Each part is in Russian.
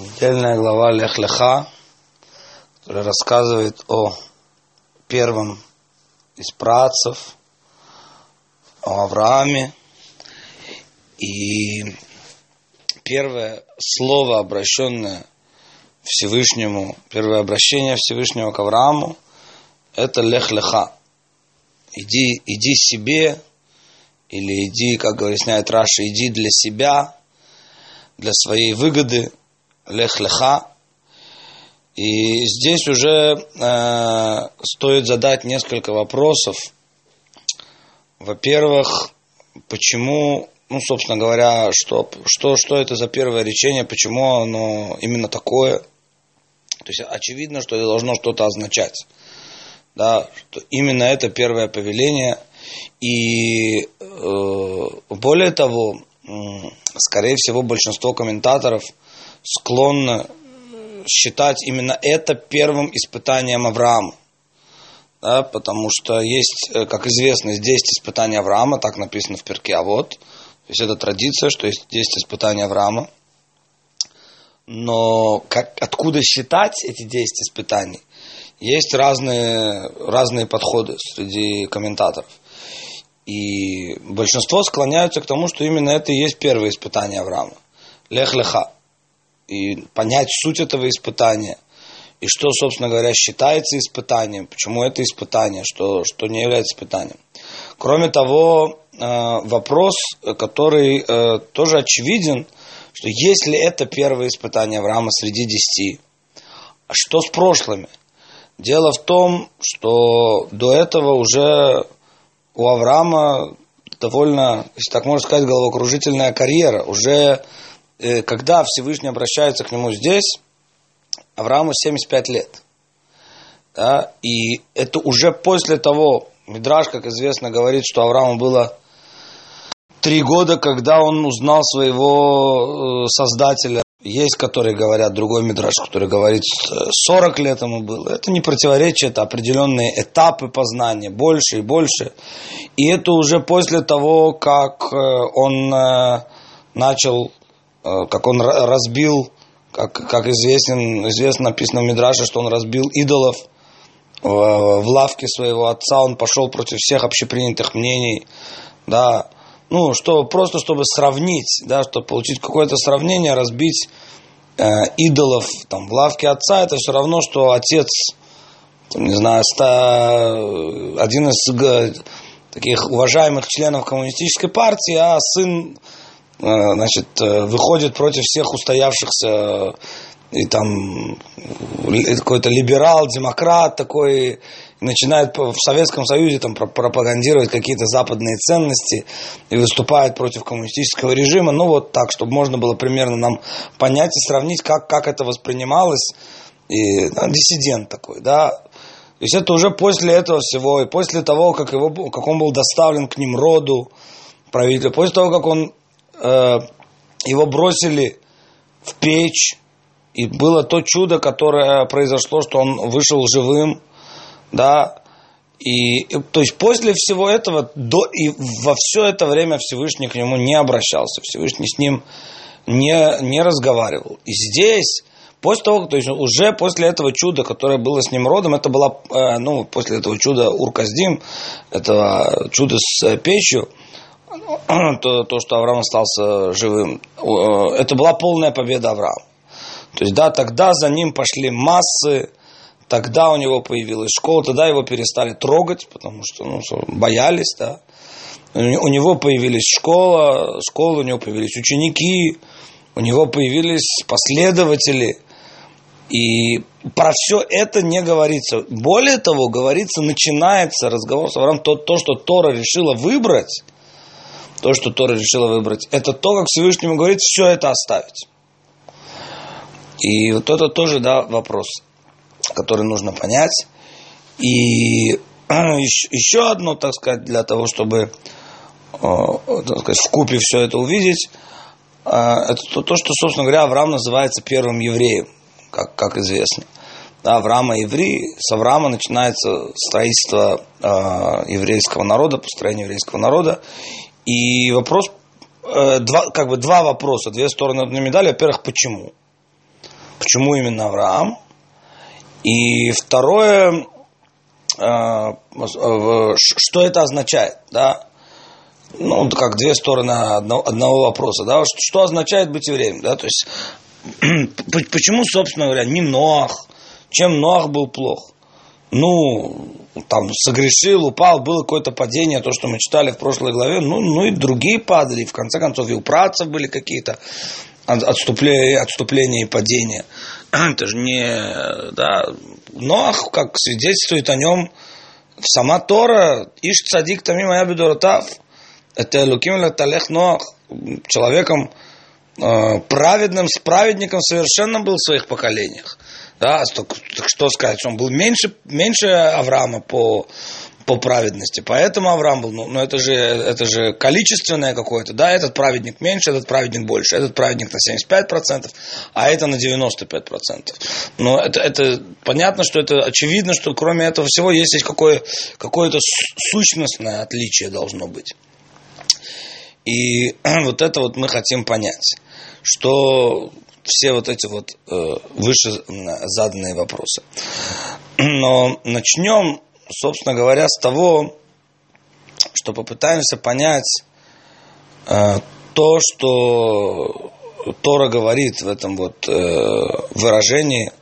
Недельная глава Лех Леха, которая рассказывает о первом из працев, о Аврааме. И первое слово, обращенное Всевышнему, первое обращение Всевышнего к Аврааму, это Лех Леха. Иди, иди себе, или иди, как говорит Раша, иди для себя, для своей выгоды, лех леха. И здесь уже э, стоит задать несколько вопросов. Во-первых, почему, ну, собственно говоря, что, что, что это за первое речение, почему оно именно такое. То есть очевидно, что это должно что-то означать. Да, что именно это первое повеление. И э, более того, скорее всего, большинство комментаторов – склонна считать именно это первым испытанием Авраама. Да, потому что есть, э, как известно, есть 10 испытаний Авраама, так написано в перке, а вот. То есть это традиция, что есть 10 испытаний Авраама. Но как, откуда считать эти 10 испытаний? Есть разные, разные подходы среди комментаторов. И большинство склоняются к тому, что именно это и есть первое испытание Авраама. Лех-леха и понять суть этого испытания, и что, собственно говоря, считается испытанием, почему это испытание, что, что не является испытанием. Кроме того, э, вопрос, который э, тоже очевиден, что если это первое испытание Авраама среди десяти, а что с прошлыми? Дело в том, что до этого уже у Авраама довольно, если так можно сказать, головокружительная карьера. Уже когда Всевышний обращается к нему здесь, Аврааму 75 лет. Да, и это уже после того, Мидраш, как известно, говорит, что Аврааму было три года, когда он узнал своего э, создателя. Есть, которые говорят, другой Мидраш, который говорит, 40 лет ему было. Это не противоречие, это определенные этапы познания, больше и больше. И это уже после того, как э, он начал Э, как он разбил, как, как известен, известно написано в Мидраше, что он разбил идолов в, в лавке своего отца, он пошел против всех общепринятых мнений, да, ну, что, просто чтобы сравнить, да, чтобы получить какое-то сравнение, разбить э, идолов там, в лавке отца, это все равно, что отец, там, не знаю, ста, один из таких уважаемых членов коммунистической партии, а сын Э, значит, э, выходит против всех устоявшихся э, и там какой-то либерал, демократ такой, начинает в Советском Союзе там пропагандировать какие-то западные ценности и выступает против коммунистического режима. Ну вот так, чтобы можно было примерно нам понять и сравнить, как, как это воспринималось. И да, диссидент такой, да. То есть это уже после этого всего, и после того, как, его, как он был доставлен к ним роду, правителю, после того, как он Э, его бросили в печь, и было то чудо, которое произошло, что он вышел живым, да, и, то есть после всего этого, до, и во все это время Всевышний к нему не обращался, Всевышний с ним не, не разговаривал. И здесь, после того, то есть уже после этого чуда, которое было с ним родом, это было, э, ну, после этого чуда Урказдим, этого чуда с печью, то, то, что Авраам остался живым, э, это была полная победа Авраама. То есть, да, тогда за ним пошли массы, тогда у него появилась школа, тогда его перестали трогать, потому что ну, боялись, да. У него появилась школа, школа, у него появились ученики, у него появились последователи. И про все это не говорится. Более того, говорится, начинается разговор с Авраамом, то, то, что Тора решила выбрать – то, что Тора решила выбрать, это то, как Всевышнему говорит, все это оставить. И вот это тоже, да, вопрос, который нужно понять. И еще одно, так сказать, для того, чтобы так сказать, в купе все это увидеть, это то, то, что, собственно говоря, Авраам называется первым евреем, как, как известно. Да, Авраама евреи, с Авраама начинается строительство э, еврейского народа, построение еврейского народа. И вопрос, э, два, как бы два вопроса, две стороны одной медали. Во-первых, почему? почему именно Авраам. И второе, э, что это означает, да? Ну, как две стороны одного, одного вопроса, да? Что означает быть евреем, да? То есть, почему, собственно говоря, не Ноах, чем Ноах был плох? Ну, там согрешил, упал, было какое-то падение, то, что мы читали в прошлой главе, ну, ну и другие падали, в конце концов и у працев были какие-то отступления, отступления и падения. Это же не, да, но как свидетельствует о нем сама Тора, Иш цадик тамим абидоротав, это Луким Талех Ноах, человеком э, праведным, с праведником совершенно был в своих поколениях. Да, так, что сказать, он был меньше, меньше Авраама по, по праведности. Поэтому Авраам был, ну, ну это, же, это же количественное какое-то, да, этот праведник меньше, этот праведник больше, этот праведник на 75%, а это на 95%. Но это, это понятно, что это очевидно, что кроме этого всего есть какое, какое-то сущностное отличие должно быть. И вот это вот мы хотим понять, что все вот эти вот э, выше заданные вопросы. Но начнем, собственно говоря, с того, что попытаемся понять э, то, что Тора говорит в этом вот э, выражении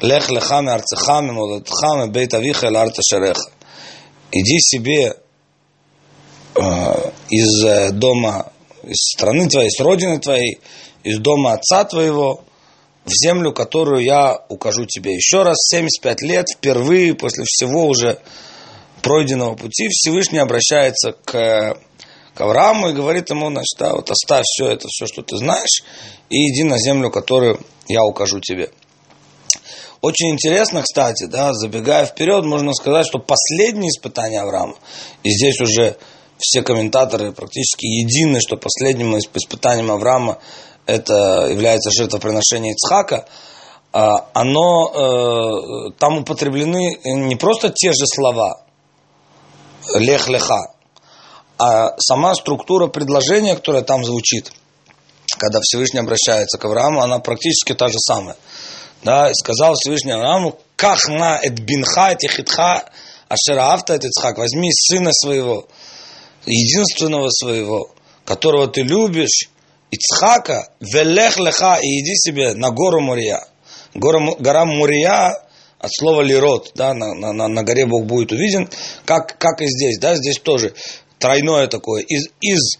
Лех лехами арцехами молодхами бейт авиха эль арта шереха. Иди себе из дома, из страны твоей, с родины твоей, из дома отца твоего в землю, которую я укажу тебе. Еще раз, 75 лет, впервые после всего уже пройденного пути, Всевышний обращается к, к Аврааму и говорит ему, значит, да, вот оставь все это, все, что ты знаешь, и иди на землю, которую я укажу тебе. Очень интересно, кстати, да, забегая вперед, можно сказать, что последнее испытание Авраама, и здесь уже все комментаторы практически едины, что последним испытанием Авраама это является жертвоприношение Ицхака, а, оно, э, там употреблены не просто те же слова, лех-леха, а сама структура предложения, которая там звучит, когда Всевышний обращается к Аврааму, она практически та же самая. Да, сказал Всевышний Аврааму, кахна эт бинха эт ехитха ашера авта эт Ицхак, возьми сына своего, единственного своего, которого ты любишь, Ицхака, велех леха, и иди себе на гору Мурия. Гора, гора Мурия от слова лирот, да, на, на, на горе Бог будет увиден, как, как и здесь, да, здесь тоже тройное такое, из, из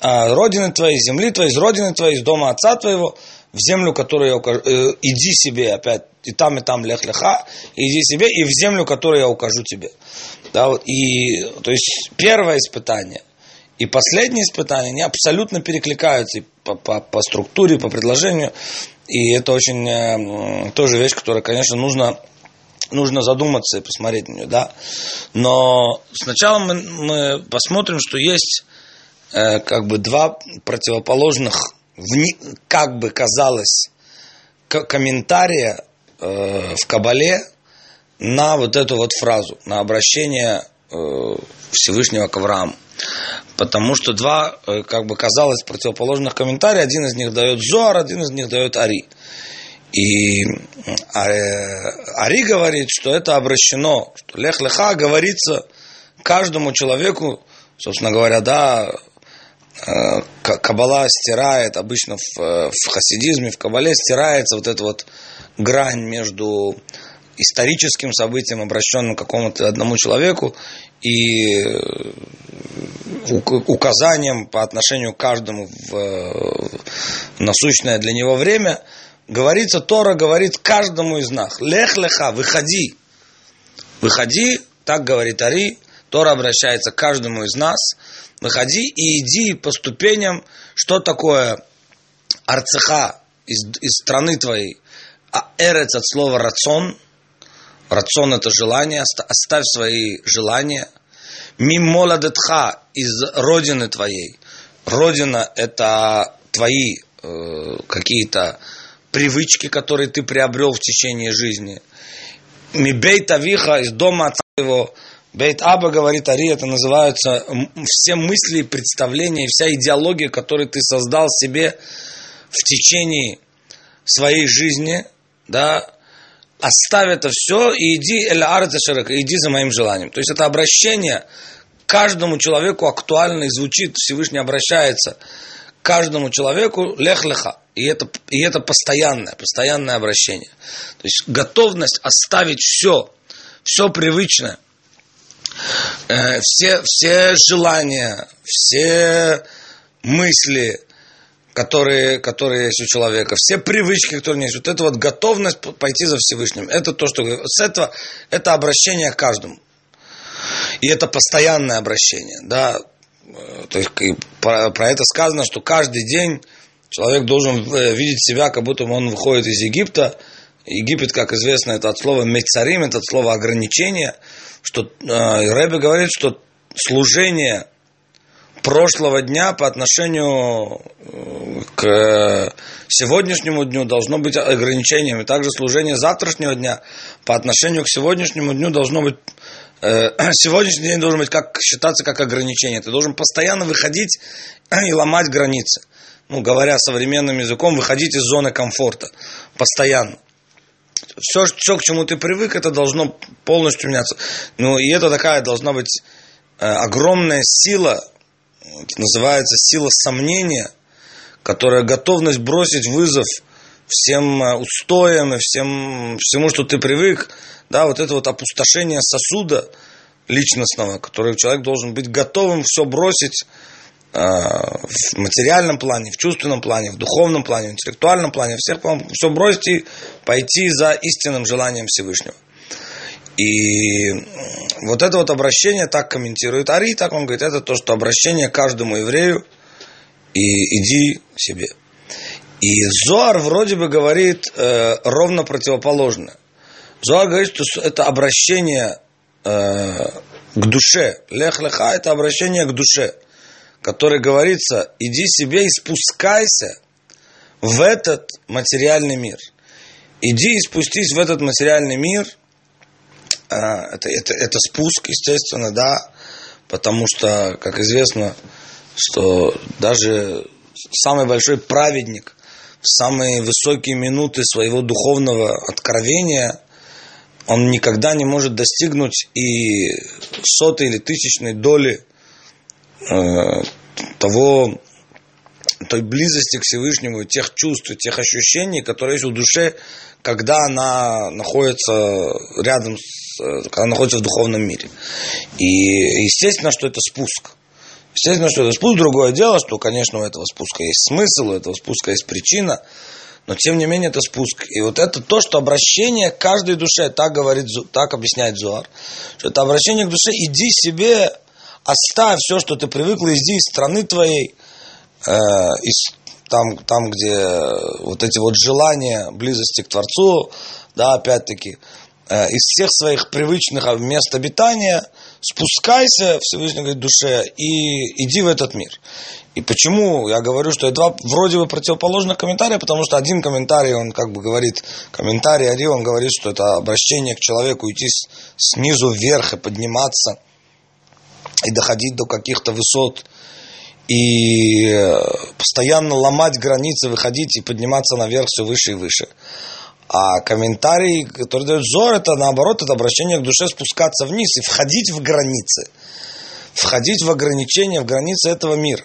а, родины твоей, земли твоей, из родины твоей, из дома отца твоего, в землю, которую я укажу, э, иди себе опять, и там, и там лех леха, иди себе, и в землю, которую я укажу тебе. Да, вот, и, то есть, первое испытание – и последние испытания, они абсолютно перекликаются по, по, по структуре, по предложению. И это очень э, тоже вещь, которая, конечно, нужно, нужно задуматься и посмотреть на нее. Да? Но сначала мы, мы посмотрим, что есть э, как бы два противоположных, вни, как бы казалось, комментария э, в Кабале на вот эту вот фразу, на обращение э, Всевышнего к Аврааму. Потому что два, э, как бы казалось, противоположных комментария, один из них дает Зоар, один из них дает Ари. И э, Ари говорит, что это обращено, что Лех Леха говорится каждому человеку, собственно говоря, да, э, Кабала стирает, обычно в, в хасидизме, в Кабале стирается вот эта вот грань между историческим событием, обращенным к какому-то одному человеку, и указанием по отношению к каждому в насущное для него время, говорится, Тора говорит каждому из нас, лех леха, выходи, выходи, так говорит Ари, Тора обращается к каждому из нас, выходи и иди по ступеням, что такое арцеха из, из страны твоей, а эрец от слова рацион, рацион это желание, оставь свои желания – Мимоладетха из родины твоей. Родина – это твои э, какие-то привычки, которые ты приобрел в течение жизни. Мибейт Авиха из дома отца его. Бейт Аба, говорит Ари, это называются все мысли, представления, вся идеология, которую ты создал себе в течение своей жизни, да, оставь это все и иди, иди за моим желанием. То есть это обращение каждому человеку актуально и звучит, Всевышний обращается каждому человеку лех-леха. И это, и это постоянное, постоянное обращение. То есть готовность оставить все, все привычное, э, все, все желания, все мысли, которые, которые есть у человека, все привычки, которые есть, вот это вот готовность пойти за Всевышним, это то, что с этого, это обращение к каждому. И это постоянное обращение, да, э, то есть про, про это сказано, что каждый день человек должен э, видеть себя, как будто он выходит из Египта. Египет, как известно, это от слова мецарим, это от слова ограничение, что э, Рэбе говорит, что служение прошлого дня по отношению э, к сегодняшнему дню должно быть ограничением. И также служение завтрашнего дня по отношению к сегодняшнему дню должно быть э, сегодняшний день должен быть как считаться как ограничение. Ты должен постоянно выходить и ломать границы. Ну, говоря современным языком, выходить из зоны комфорта. Постоянно. Все, все, к чему ты привык, это должно полностью меняться. Ну, и это такая должна быть э, огромная сила называется сила сомнения, которая готовность бросить вызов всем э, устоям и всем, всему, что ты привык, да, вот это вот опустошение сосуда личностного, который человек должен быть готовым все бросить э, в материальном плане, в чувственном плане, в духовном плане, в интеллектуальном плане, всех, все бросить и пойти за истинным желанием Всевышнего. И вот это вот обращение так комментирует Ари, так он говорит, это то, что обращение каждому еврею и иди себе. И Зоар вроде бы говорит э, ровно противоположное. Зоар говорит, что это обращение э, к душе. Лех-леха – это обращение к душе, которое говорится, иди себе и спускайся в этот материальный мир. Иди и спустись в этот материальный мир – это, это, это спуск, естественно, да, потому что, как известно, что даже самый большой праведник в самые высокие минуты своего духовного откровения, он никогда не может достигнуть и сотой или тысячной доли э, того, той близости к Всевышнему, тех чувств, тех ощущений, которые есть в душе, когда она находится рядом когда находится в духовном мире. И естественно, что это спуск. Естественно, что это спуск. Другое дело, что, конечно, у этого спуска есть смысл, у этого спуска есть причина, но тем не менее это спуск. И вот это то, что обращение к каждой душе, так говорит, так объясняет Зуар, что это обращение к душе, иди себе, оставь все, что ты привыкла, иди из страны твоей, э, из, там, там, где вот эти вот желания близости к Творцу, да, опять-таки, Э, из всех своих привычных мест обитания спускайся, Всевышний говорит, душе, и иди в этот мир. И почему я говорю, что это два вроде бы противоположных комментария, потому что один комментарий, он как бы говорит, комментарий Ари, он говорит, что это обращение к человеку идти снизу вверх и подниматься, и доходить до каких-то высот, и э, постоянно ломать границы, выходить и подниматься наверх все выше и выше. А комментарий, который дает Зор, это наоборот, это обращение к душе спускаться вниз и входить в границы. Входить в ограничения, в границы этого мира.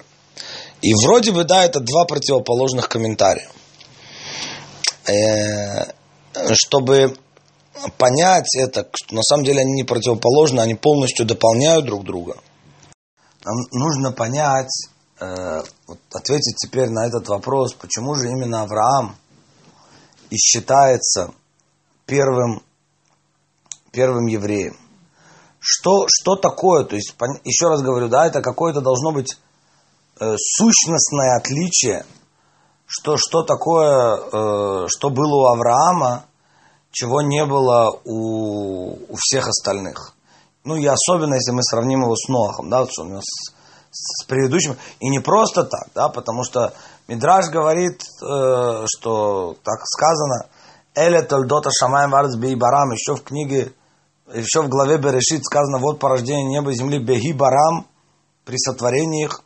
И вроде бы, да, это два противоположных комментария. Э, чтобы понять это, на самом деле они не противоположны, они полностью дополняют друг друга. Нам нужно понять, э, ответить теперь на этот вопрос, почему же именно Авраам – и считается первым, первым евреем. Что, что такое? То есть, еще раз говорю, да, это какое-то должно быть э, сущностное отличие, что, что такое, э, что было у Авраама, чего не было у, у всех остальных. Ну и особенно, если мы сравним его с Ноахом, да, что у него с, с предыдущим. И не просто так, да, потому что Мидраж говорит, э, что так сказано, Эле Тольдота Шамаем Варц Бей Барам, еще в книге, еще в главе Берешит сказано, вот порождение неба и земли Бехи Барам, при сотворении их,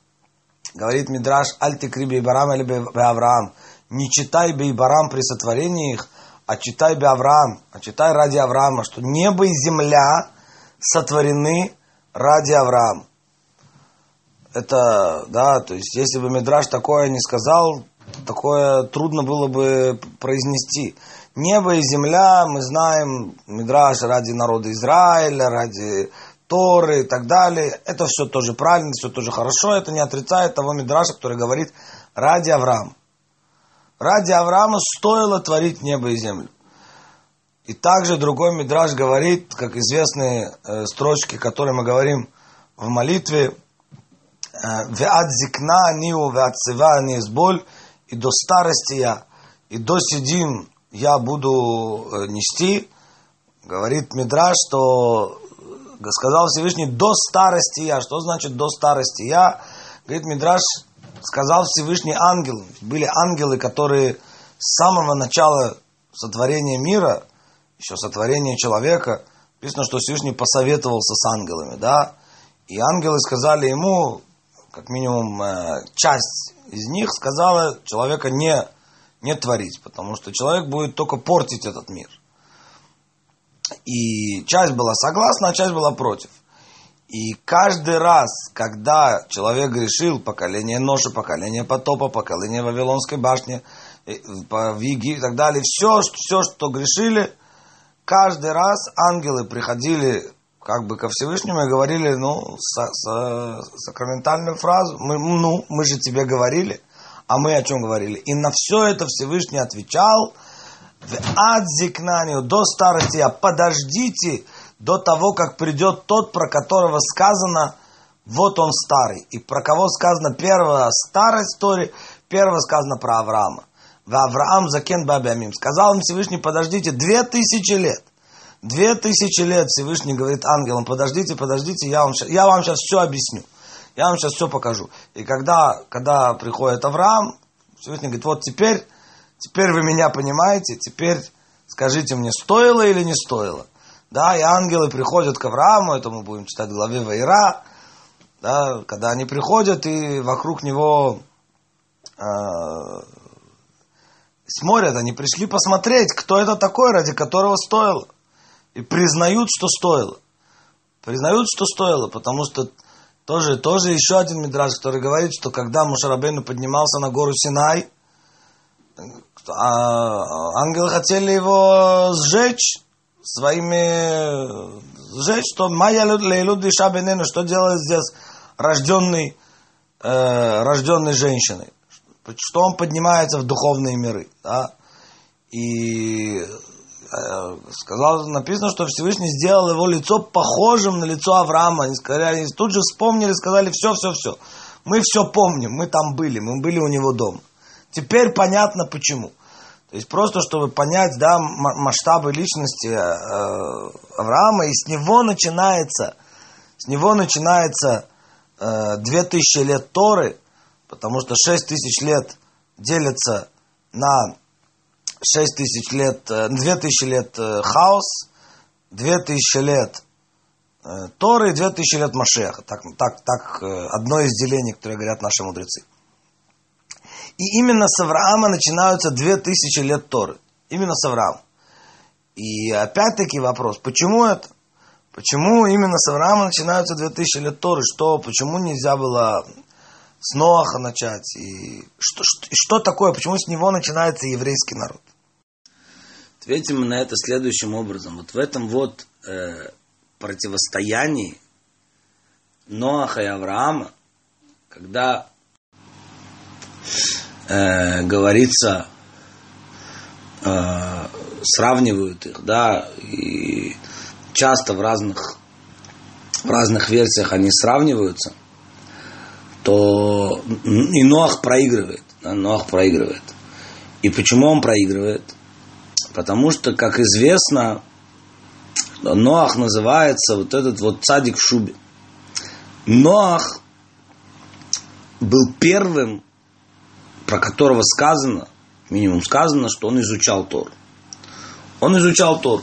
говорит Мидраш, Альти Кри Бей Барам или Бе Авраам, не читай Бейбарам при сотворении их, а читай бы Авраам, а читай ради Авраама, что небо и земля сотворены ради Авраама. Это, да, то есть, если бы Мидраш такое не сказал, такое трудно было бы произнести. Небо и земля, мы знаем, Мидраш ради народа Израиля, ради Торы и так далее. Это все тоже правильно, все тоже хорошо. Это не отрицает того Мидраша, который говорит ради Авраама. Ради Авраама стоило творить небо и землю. И также другой Мидраш говорит, как известные э, строчки, которые мы говорим в молитве, «Веат зикна ниу, веат сива не боль, и до старости я, и до седин я буду э, нести». Говорит Мидраш, что сказал Всевышний до старости я. Что значит до старости я? Говорит Мидраш, сказал Всевышний ангел. Были ангелы, которые с самого начала сотворения мира, еще сотворения человека, написано, что Всевышний посоветовался с ангелами, да, и ангелы сказали ему, как минимум э, часть из них сказала человека не, не творить, потому что человек будет только портить этот мир. И часть была согласна, а часть была против. И каждый раз, когда человек грешил, поколение Ноши, поколение Потопа, поколение Вавилонской башни, э, Виги и так далее, все, все, что грешили, каждый раз ангелы приходили как бы ко Всевышнему и говорили, ну, сакраментальную фразу, мы, ну, мы же тебе говорили, а мы о чем говорили. И на все это Всевышний отвечал, в адзикнанию, до старости я, подождите, до того, как придет тот, про которого сказано, вот он старый. И про кого сказано первая старая история, первая сказано про Авраама. В Авраам закен бабиамим. Сказал им Всевышний, подождите, две тысячи лет. Две тысячи лет Всевышний говорит ангелам, подождите, подождите, я вам, я вам сейчас все объясню. Я вам сейчас все покажу. И когда, когда приходит Авраам, Всевышний говорит, вот теперь, теперь вы меня понимаете, теперь скажите мне, стоило или не стоило. Да, и ангелы приходят к Аврааму, это мы будем читать в главе Вайра, да, когда они приходят и вокруг него э, смотрят, они пришли посмотреть, кто это такой, ради которого стоило. И признают, что стоило. Признают, что стоило, потому что тоже, тоже еще один мидраж, который говорит, что когда Мушарабейну поднимался на гору Синай, а, ангелы хотели его сжечь, своими сжечь, что Майя Лейлуд Диша Бенену, что делает здесь рожденный, э, рожденной женщиной, что он поднимается в духовные миры. Да? И сказал, написано, что Всевышний сделал его лицо похожим на лицо Авраама. Они, сказали, они тут же вспомнили, сказали, все, все, все. Мы все помним, мы там были, мы были у него дома. Теперь понятно почему. То есть просто, чтобы понять да, масштабы личности э, Авраама, и с него начинается, с него начинается э, 2000 лет Торы, потому что 6000 лет делятся на 6000 лет, 2000 э, лет э, хаос, 2000 лет э, Торы и 2000 лет Машеха. Так, так, так одно из делений, которое говорят наши мудрецы. И именно с Авраама начинаются две тысячи лет Торы. Именно с Авраама. И опять-таки вопрос, почему это? Почему именно с Авраама начинаются две тысячи лет Торы? Что, почему нельзя было с Ноаха начать? И что, что, что такое? Почему с него начинается еврейский народ? Ответим на это следующим образом. Вот в этом вот э, противостоянии Ноаха и Авраама, когда э, говорится, э, сравнивают их, да, и часто в разных, в разных версиях они сравниваются, то и Ноах проигрывает. Да, Ноах проигрывает. И почему он проигрывает? Потому что, как известно, Ноах называется вот этот вот цадик в шубе. Ноах был первым про которого сказано, минимум сказано, что он изучал Тор. Он изучал Тор.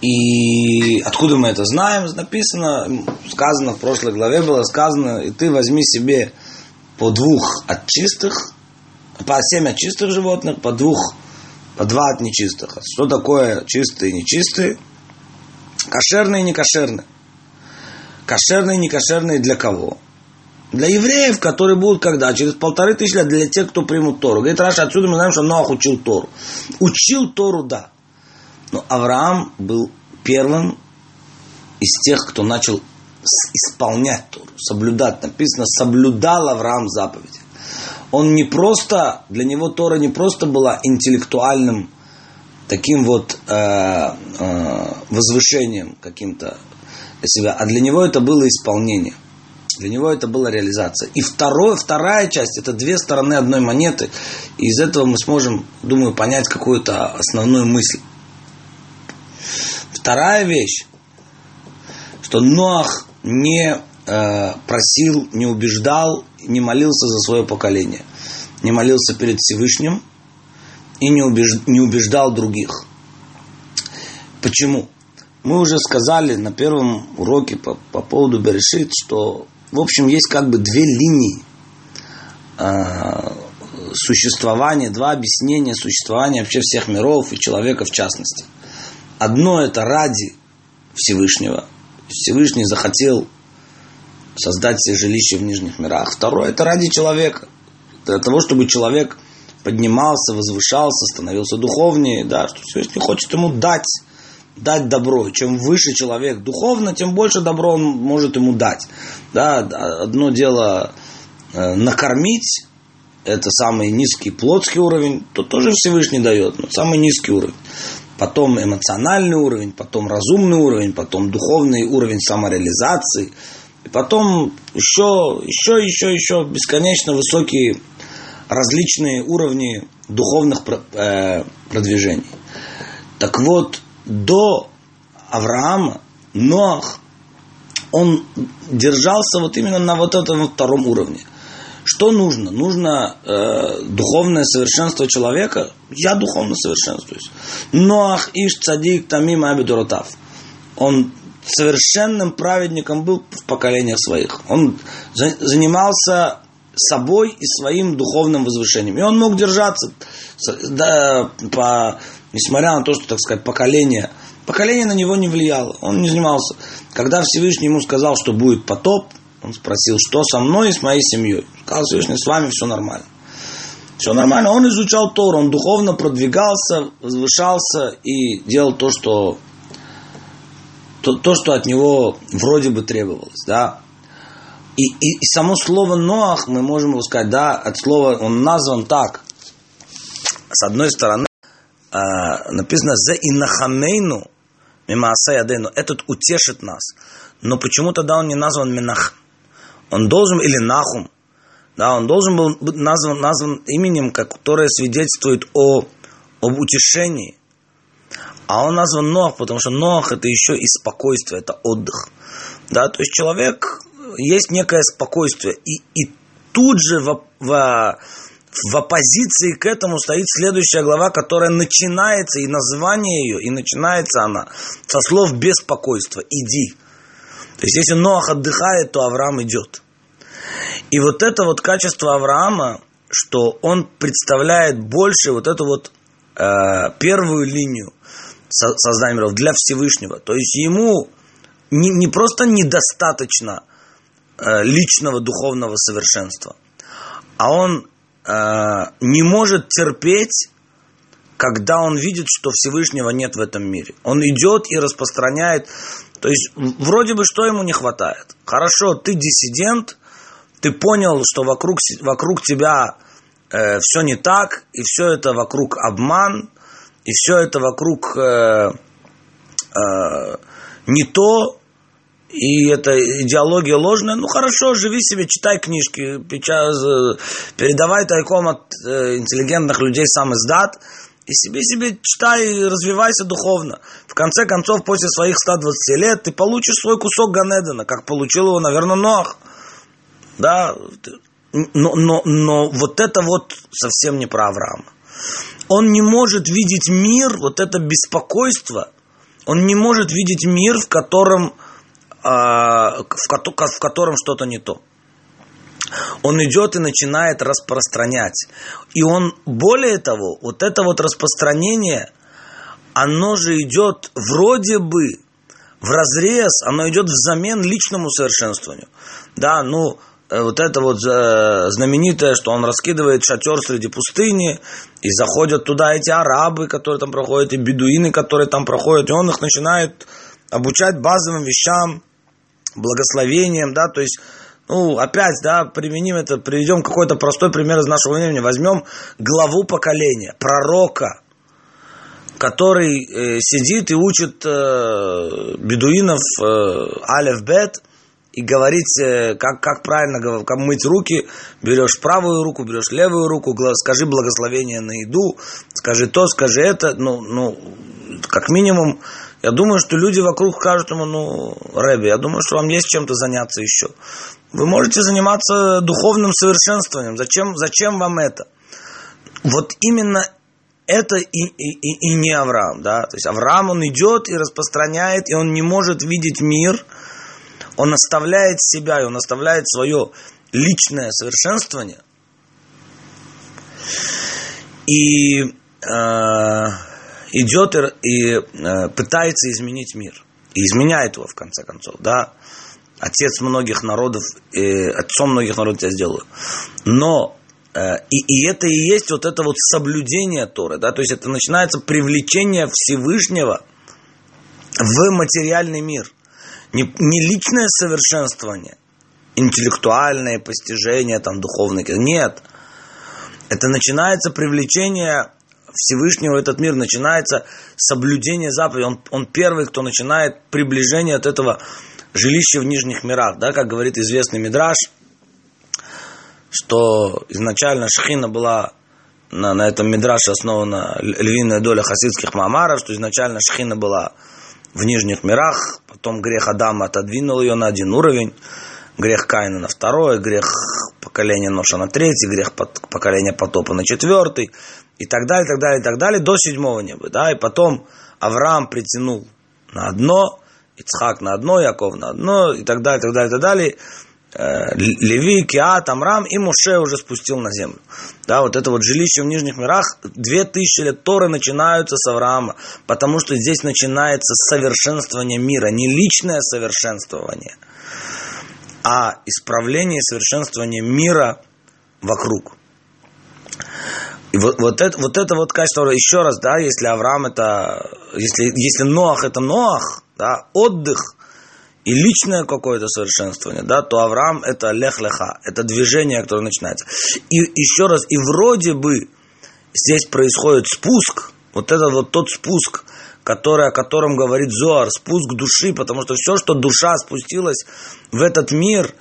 И откуда мы это знаем? Написано, сказано в прошлой главе было сказано, и ты возьми себе по двух от чистых по семь от чистых животных, по двух, по два от нечистых. Что такое чистые и нечистые? Кошерные и некошерные. Кошерные и некошерные для кого? Для евреев, которые будут когда? Через полторы тысячи лет для тех, кто примут Тору. Говорит Раша, отсюда мы знаем, что Ноах учил Тору. Учил Тору, да. Но Авраам был первым из тех, кто начал исполнять Тору, соблюдать. Написано, соблюдал Авраам заповеди. Он не просто, для него Тора не просто была интеллектуальным таким вот э, э, возвышением каким-то для себя, а для него это было исполнение. Для него это была реализация. И второе, вторая часть, это две стороны одной монеты. И из этого мы сможем, думаю, понять какую-то основную мысль. Вторая вещь, что Ноах не э, просил, не убеждал, не молился за свое поколение. Не молился перед Всевышним и не, убеж, не убеждал других. Почему? Мы уже сказали на первом уроке по, по поводу Берешит, что, в общем, есть как бы две линии э, существования, два объяснения существования вообще всех миров и человека в частности. Одно это ради Всевышнего. Всевышний захотел создать себе жилище в нижних мирах. Второе это ради человека. Для того, чтобы человек поднимался, возвышался, становился духовнее, да, что Всевышний хочет ему дать, дать добро. И чем выше человек духовно, тем больше добро он может ему дать. Да, одно дело э, накормить, это самый низкий плотский уровень, то тоже Всевышний дает, но самый низкий уровень потом эмоциональный уровень, потом разумный уровень, потом духовный уровень самореализации, потом еще, еще, еще, еще бесконечно высокие различные уровни духовных э, продвижений. Так вот, до Авраама Ноах, он держался вот именно на вот этом втором уровне – что нужно? Нужно э, духовное совершенство человека. Я духовно совершенствуюсь. Ноах иш цадик тамим абидуротав. Он совершенным праведником был в поколениях своих. Он за, занимался собой и своим духовным возвышением. И он мог держаться, да, по, несмотря на то, что, так сказать, поколение, поколение на него не влияло. Он не занимался. Когда Всевышний ему сказал, что будет потоп, он спросил, что со мной и с моей семьей. Сказал Всевышний, с вами все нормально. Все нормально. Он изучал Тору, он духовно продвигался, возвышался и делал то, что то, то что от него вроде бы требовалось, да. И, и, и само слово Ноах, мы можем его сказать, да, от слова, он назван так. С одной стороны, э, написано «за инахамейну мимаасаядейну», этот утешит нас. Но почему тогда он не назван Минах? он должен, или Нахум, да, он должен был быть назван, назван именем, которое свидетельствует о, об утешении. А он назван Ноах, потому что Ноах это еще и спокойствие, это отдых. Да, то есть человек, есть некое спокойствие. И, и тут же в, в, в оппозиции к этому стоит следующая глава, которая начинается, и название ее, и начинается она со слов беспокойства. Иди. То есть, если Ноах отдыхает, то Авраам идет. И вот это вот качество Авраама, что он представляет больше вот эту вот э, первую линию создания миров для Всевышнего. То есть ему не, не просто недостаточно э, личного духовного совершенства, а он э, не может терпеть когда он видит, что Всевышнего нет в этом мире. Он идет и распространяет. То есть, вроде бы, что ему не хватает? Хорошо, ты диссидент, ты понял, что вокруг, вокруг тебя э, все не так, и все это вокруг обман, и все это вокруг э, э, не то, и это идеология ложная, ну хорошо, живи себе, читай книжки, передавай тайком от э, интеллигентных людей сам издат, и себе себе читай развивайся духовно. В конце концов, после своих 120 лет ты получишь свой кусок Ганедена, как получил его, наверное, Ноах. Да, но, но, но вот это вот совсем не про Авраама. Он не может видеть мир, вот это беспокойство, он не может видеть мир, в котором, э, в, в котором что-то не то. Он идет и начинает распространять. И он, более того, вот это вот распространение, оно же идет вроде бы в разрез, оно идет взамен личному совершенствованию. Да, ну, вот это вот э, знаменитое, что он раскидывает шатер среди пустыни, и заходят туда эти арабы, которые там проходят, и бедуины, которые там проходят, и он их начинает обучать базовым вещам, благословением, да, то есть, ну, опять, да, применим это, приведем какой-то простой пример из нашего времени, возьмем главу поколения, пророка, который э, сидит и учит э, бедуинов э, алеф-бет, и говорить, э, как, как правильно как мыть руки, берешь правую руку, берешь левую руку, скажи благословение на еду, скажи то, скажи это, ну, ну, как минимум, я думаю, что люди вокруг скажут ему, ну, Рэби, я думаю, что вам есть чем-то заняться еще. Вы можете заниматься духовным совершенствованием. Зачем, зачем вам это? Вот именно это и, и, и, и не Авраам, да. То есть Авраам, он идет и распространяет, и он не может видеть мир – он оставляет себя, и он оставляет свое личное совершенствование. И э, идет и, э, пытается изменить мир. И изменяет его, в конце концов, да. Отец многих народов, э, отцом многих народов я сделаю. Но э, и, и это и есть вот это вот соблюдение Торы, да, то есть это начинается привлечение Всевышнего в материальный мир – не, не личное совершенствование, интеллектуальное постижение, там, духовное. Нет. Это начинается привлечение Всевышнего в этот мир, начинается соблюдение заповедей. Он, он первый, кто начинает приближение от этого жилища в нижних мирах. Да, как говорит известный Мидраш, что изначально Шхина была на, на этом Мидраше основана львиная доля хасидских мамаров, что изначально Шхина была в нижних мирах, потом грех Адама отодвинул ее на один уровень, грех Каина на второй, грех поколения Ноша на третий, грех поколения потопа на четвертый, и так далее, так далее, так далее, до седьмого неба. Да? И потом Авраам притянул на одно, Ицхак на одно, Яков на одно, и так далее, так далее, так далее. Э, Леви, Киат, Амрам и Муше уже спустил на землю. Да, вот это вот жилище в Нижних мирах, две тысячи лет Торы начинаются с Авраама, потому что здесь начинается совершенствование мира, не личное совершенствование, а исправление и совершенствование мира вокруг. И вот, вот, это, вот это вот качество, еще раз, да, если Авраам это, если, если Ноах это Ноах, да, отдых – и личное какое-то совершенствование, да, то Авраам это лех-леха, это движение, которое начинается. И еще раз, и вроде бы здесь происходит спуск, вот это вот тот спуск, который, о котором говорит Зоар, спуск души, потому что все, что душа спустилась в этот мир,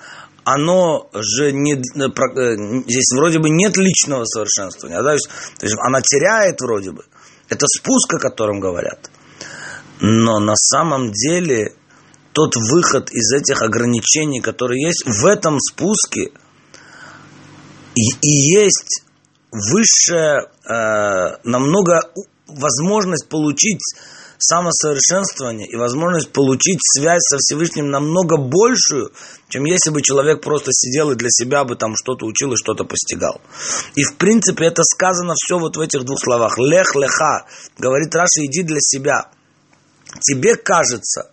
оно же не, э, э, здесь вроде бы нет личного совершенствования, да, то есть она теряет вроде бы. Это спуск, о котором говорят. Но на самом деле тот выход из этих ограничений, которые есть в этом спуске, и, и есть высшая, э, намного возможность получить самосовершенствование и возможность получить связь со Всевышним намного большую, чем если бы человек просто сидел и для себя бы там что-то учил и что-то постигал. И в принципе это сказано все вот в этих двух словах. Лех леха, говорит Раша, иди для себя. Тебе кажется,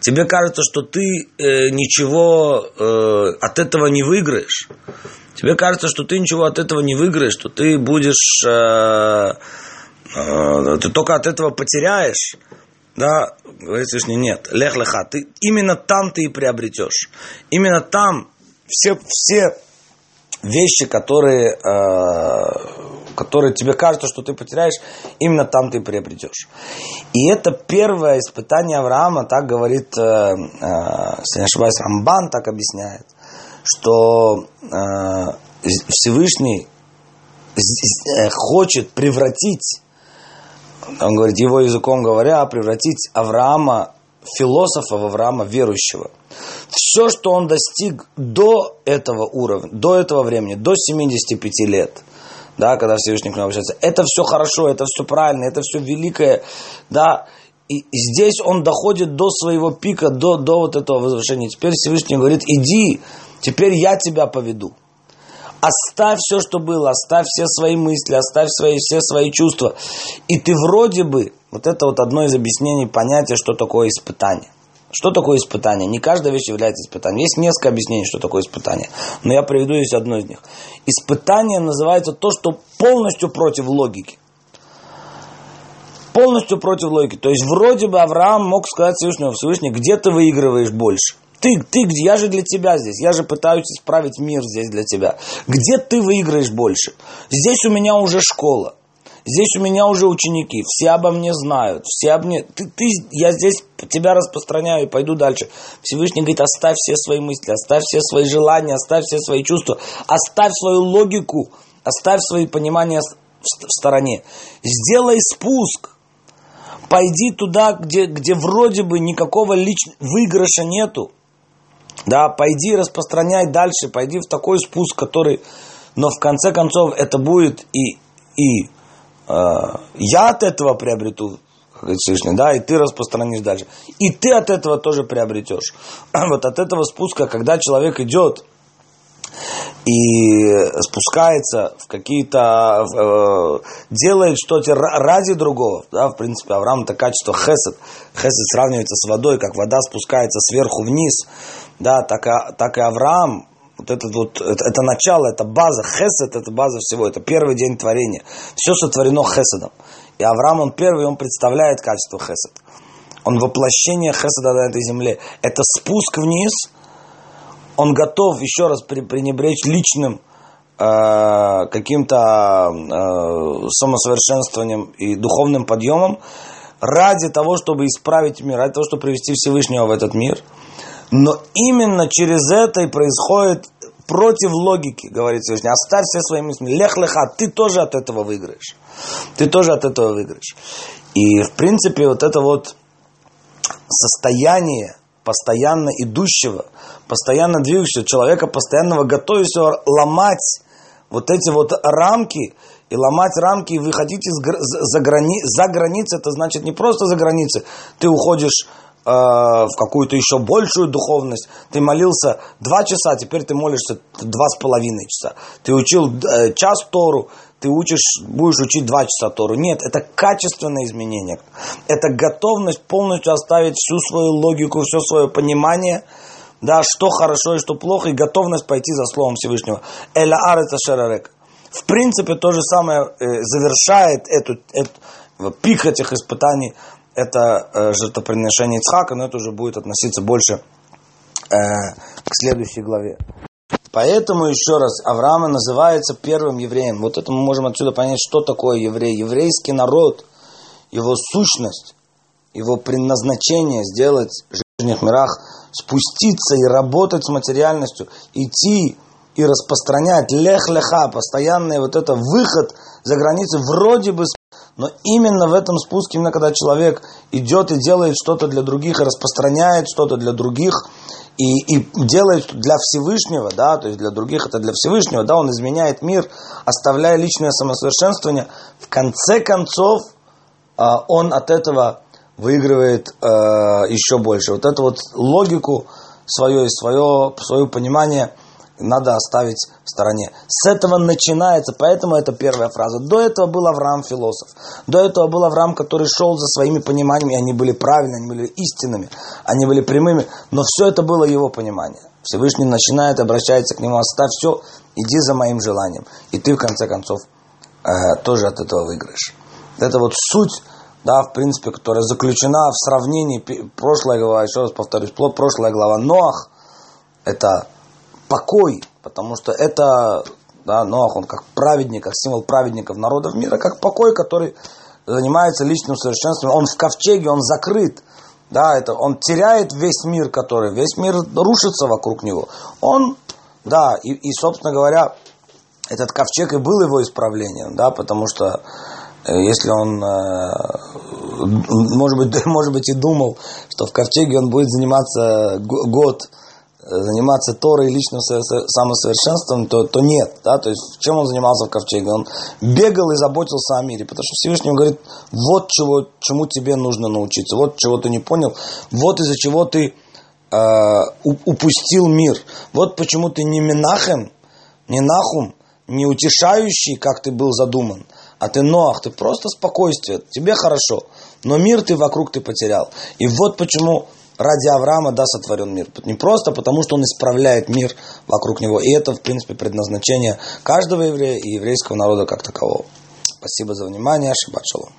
тебе кажется, что ты э, ничего э, от этого не выиграешь, тебе кажется, что ты ничего от этого не выиграешь, что ты будешь, э, э, ты только от этого потеряешь, да, говорит Всевышний, нет, лех леха, ты, именно там ты и приобретешь, именно там все, все вещи, которые, э, которые тебе кажется, что ты потеряешь, именно там ты приобретешь. И это первое испытание Авраама, так говорит, э, э, если не ошибаюсь, Рамбан так объясняет, что э, Всевышний хочет превратить, он говорит, его языком говоря, превратить Авраама философа в Авраама верующего. Все, что он достиг до этого уровня, до этого времени, до 75 лет, да, когда Всевышний к нему обращается, это все хорошо, это все правильно, это все великое, да, и здесь он доходит до своего пика, до, до вот этого возвышения. Теперь Всевышний говорит, иди теперь я тебя поведу. Оставь все, что было, оставь все свои мысли, оставь свои, все свои чувства. И ты вроде бы, вот это вот одно из объяснений понятия, что такое испытание. Что такое испытание? Не каждая вещь является испытанием. Есть несколько объяснений, что такое испытание. Но я приведу здесь одно из них. Испытание называется то, что полностью против логики. Полностью против логики. То есть вроде бы Авраам мог сказать Всевышнему, Всевышний, где ты выигрываешь больше? Ты, ты, я же для тебя здесь, я же пытаюсь исправить мир здесь для тебя. Где ты выиграешь больше? Здесь у меня уже школа, здесь у меня уже ученики, все обо мне знают, все обо мне, ты, ты, я здесь тебя распространяю и пойду дальше. Всевышний говорит, оставь все свои мысли, оставь все свои желания, оставь все свои чувства, оставь свою логику, оставь свои понимания в, стороне. Сделай спуск, пойди туда, где, где вроде бы никакого личного выигрыша нету. Да, пойди распространяй дальше, пойди в такой спуск, который... Но в конце концов это будет и, и я от этого приобрету, как говорит Всевышний, да, и ты распространишь дальше. И ты от этого тоже приобретешь. Вот от этого спуска, когда человек идет и спускается в какие-то, э, делает что-то ради другого, да, в принципе, Авраам это качество хесед. Хесед сравнивается с водой, как вода спускается сверху вниз, да, так, так и Авраам, вот это вот, это, это начало, это база, хесед, это база всего, это первый день творения. Все сотворено хеседом. И Авраам, он первый, он представляет качество хесед. Он воплощение хеседа на этой земле. Это спуск вниз – он готов еще раз пренебречь личным э, каким-то э, самосовершенствованием и духовным подъемом ради того, чтобы исправить мир, ради того, чтобы привести Всевышнего в этот мир. Но именно через это и происходит против логики, говорит Всевышний. Оставь все свои мысли. Лех леха, ты тоже от этого выиграешь. Ты тоже от этого выиграешь. И, в принципе, вот это вот состояние постоянно идущего, постоянно двигающегося человека, постоянного готовящего ломать вот эти вот рамки, и ломать рамки, и выходить за, грани, за границы, это значит не просто за границы, ты уходишь в какую-то еще большую духовность. Ты молился два часа, теперь ты молишься два с половиной часа. Ты учил э, час Тору, ты учишь, будешь учить два часа Тору. Нет, это качественное изменение. Это готовность полностью оставить всю свою логику, все свое понимание, да, что хорошо и что плохо, и готовность пойти за Словом Всевышнего. Эля арета шарарек. В принципе, то же самое э, завершает эту, эту, пик этих испытаний, это э, жертвоприношение Ицхака, но это уже будет относиться больше э, к следующей главе. Поэтому еще раз Авраам называется первым евреем. Вот это мы можем отсюда понять, что такое еврей. Еврейский народ, его сущность, его предназначение сделать в жизненных мирах, спуститься и работать с материальностью, идти и распространять лех-леха, постоянный вот это выход за границы, вроде бы но именно в этом спуске, именно когда человек идет и делает что-то для других, распространяет что-то для других, и, и делает для Всевышнего, да, то есть для других это для Всевышнего, да, он изменяет мир, оставляя личное самосовершенствование, в конце концов а, он от этого выигрывает э, еще больше. Вот эту вот логику свое и свое, свое понимание – надо оставить в стороне. С этого начинается, поэтому это первая фраза. До этого был Авраам философ. До этого был Авраам, который шел за своими пониманиями, они были правильными, они были истинными, они были прямыми, но все это было его понимание. Всевышний начинает, обращается к нему, оставь все, иди за моим желанием. И ты, в конце концов, э, тоже от этого выиграешь. Это вот суть, да, в принципе, которая заключена в сравнении, прошлая глава, еще раз повторюсь, прошлая глава Ноах, это покой, потому что это, да, Ноах, он как праведник, как символ праведников народов мира, как покой, который занимается личным совершенством. Он в ковчеге, он закрыт, да, это он теряет весь мир, который, весь мир рушится вокруг него. Он, да, и, и собственно говоря, этот ковчег и был его исправлением, да, потому что э, если он, э, может быть, может быть, и думал, что в ковчеге он будет заниматься год заниматься Торой и личным самосовершенством, то, то нет. Да? То есть, чем он занимался в ковчеге? Он бегал и заботился о мире, потому что Всевышний говорит, вот чего, чему тебе нужно научиться, вот чего ты не понял, вот из-за чего ты э, упустил мир. Вот почему ты не Менахем, не Нахум, не утешающий, как ты был задуман, а ты Ноах, ты просто спокойствие, тебе хорошо, но мир ты вокруг ты потерял. И вот почему ради Авраама, да, сотворен мир. Не просто потому, что он исправляет мир вокруг него. И это, в принципе, предназначение каждого еврея и еврейского народа как такового. Спасибо за внимание. Шаббат шалом.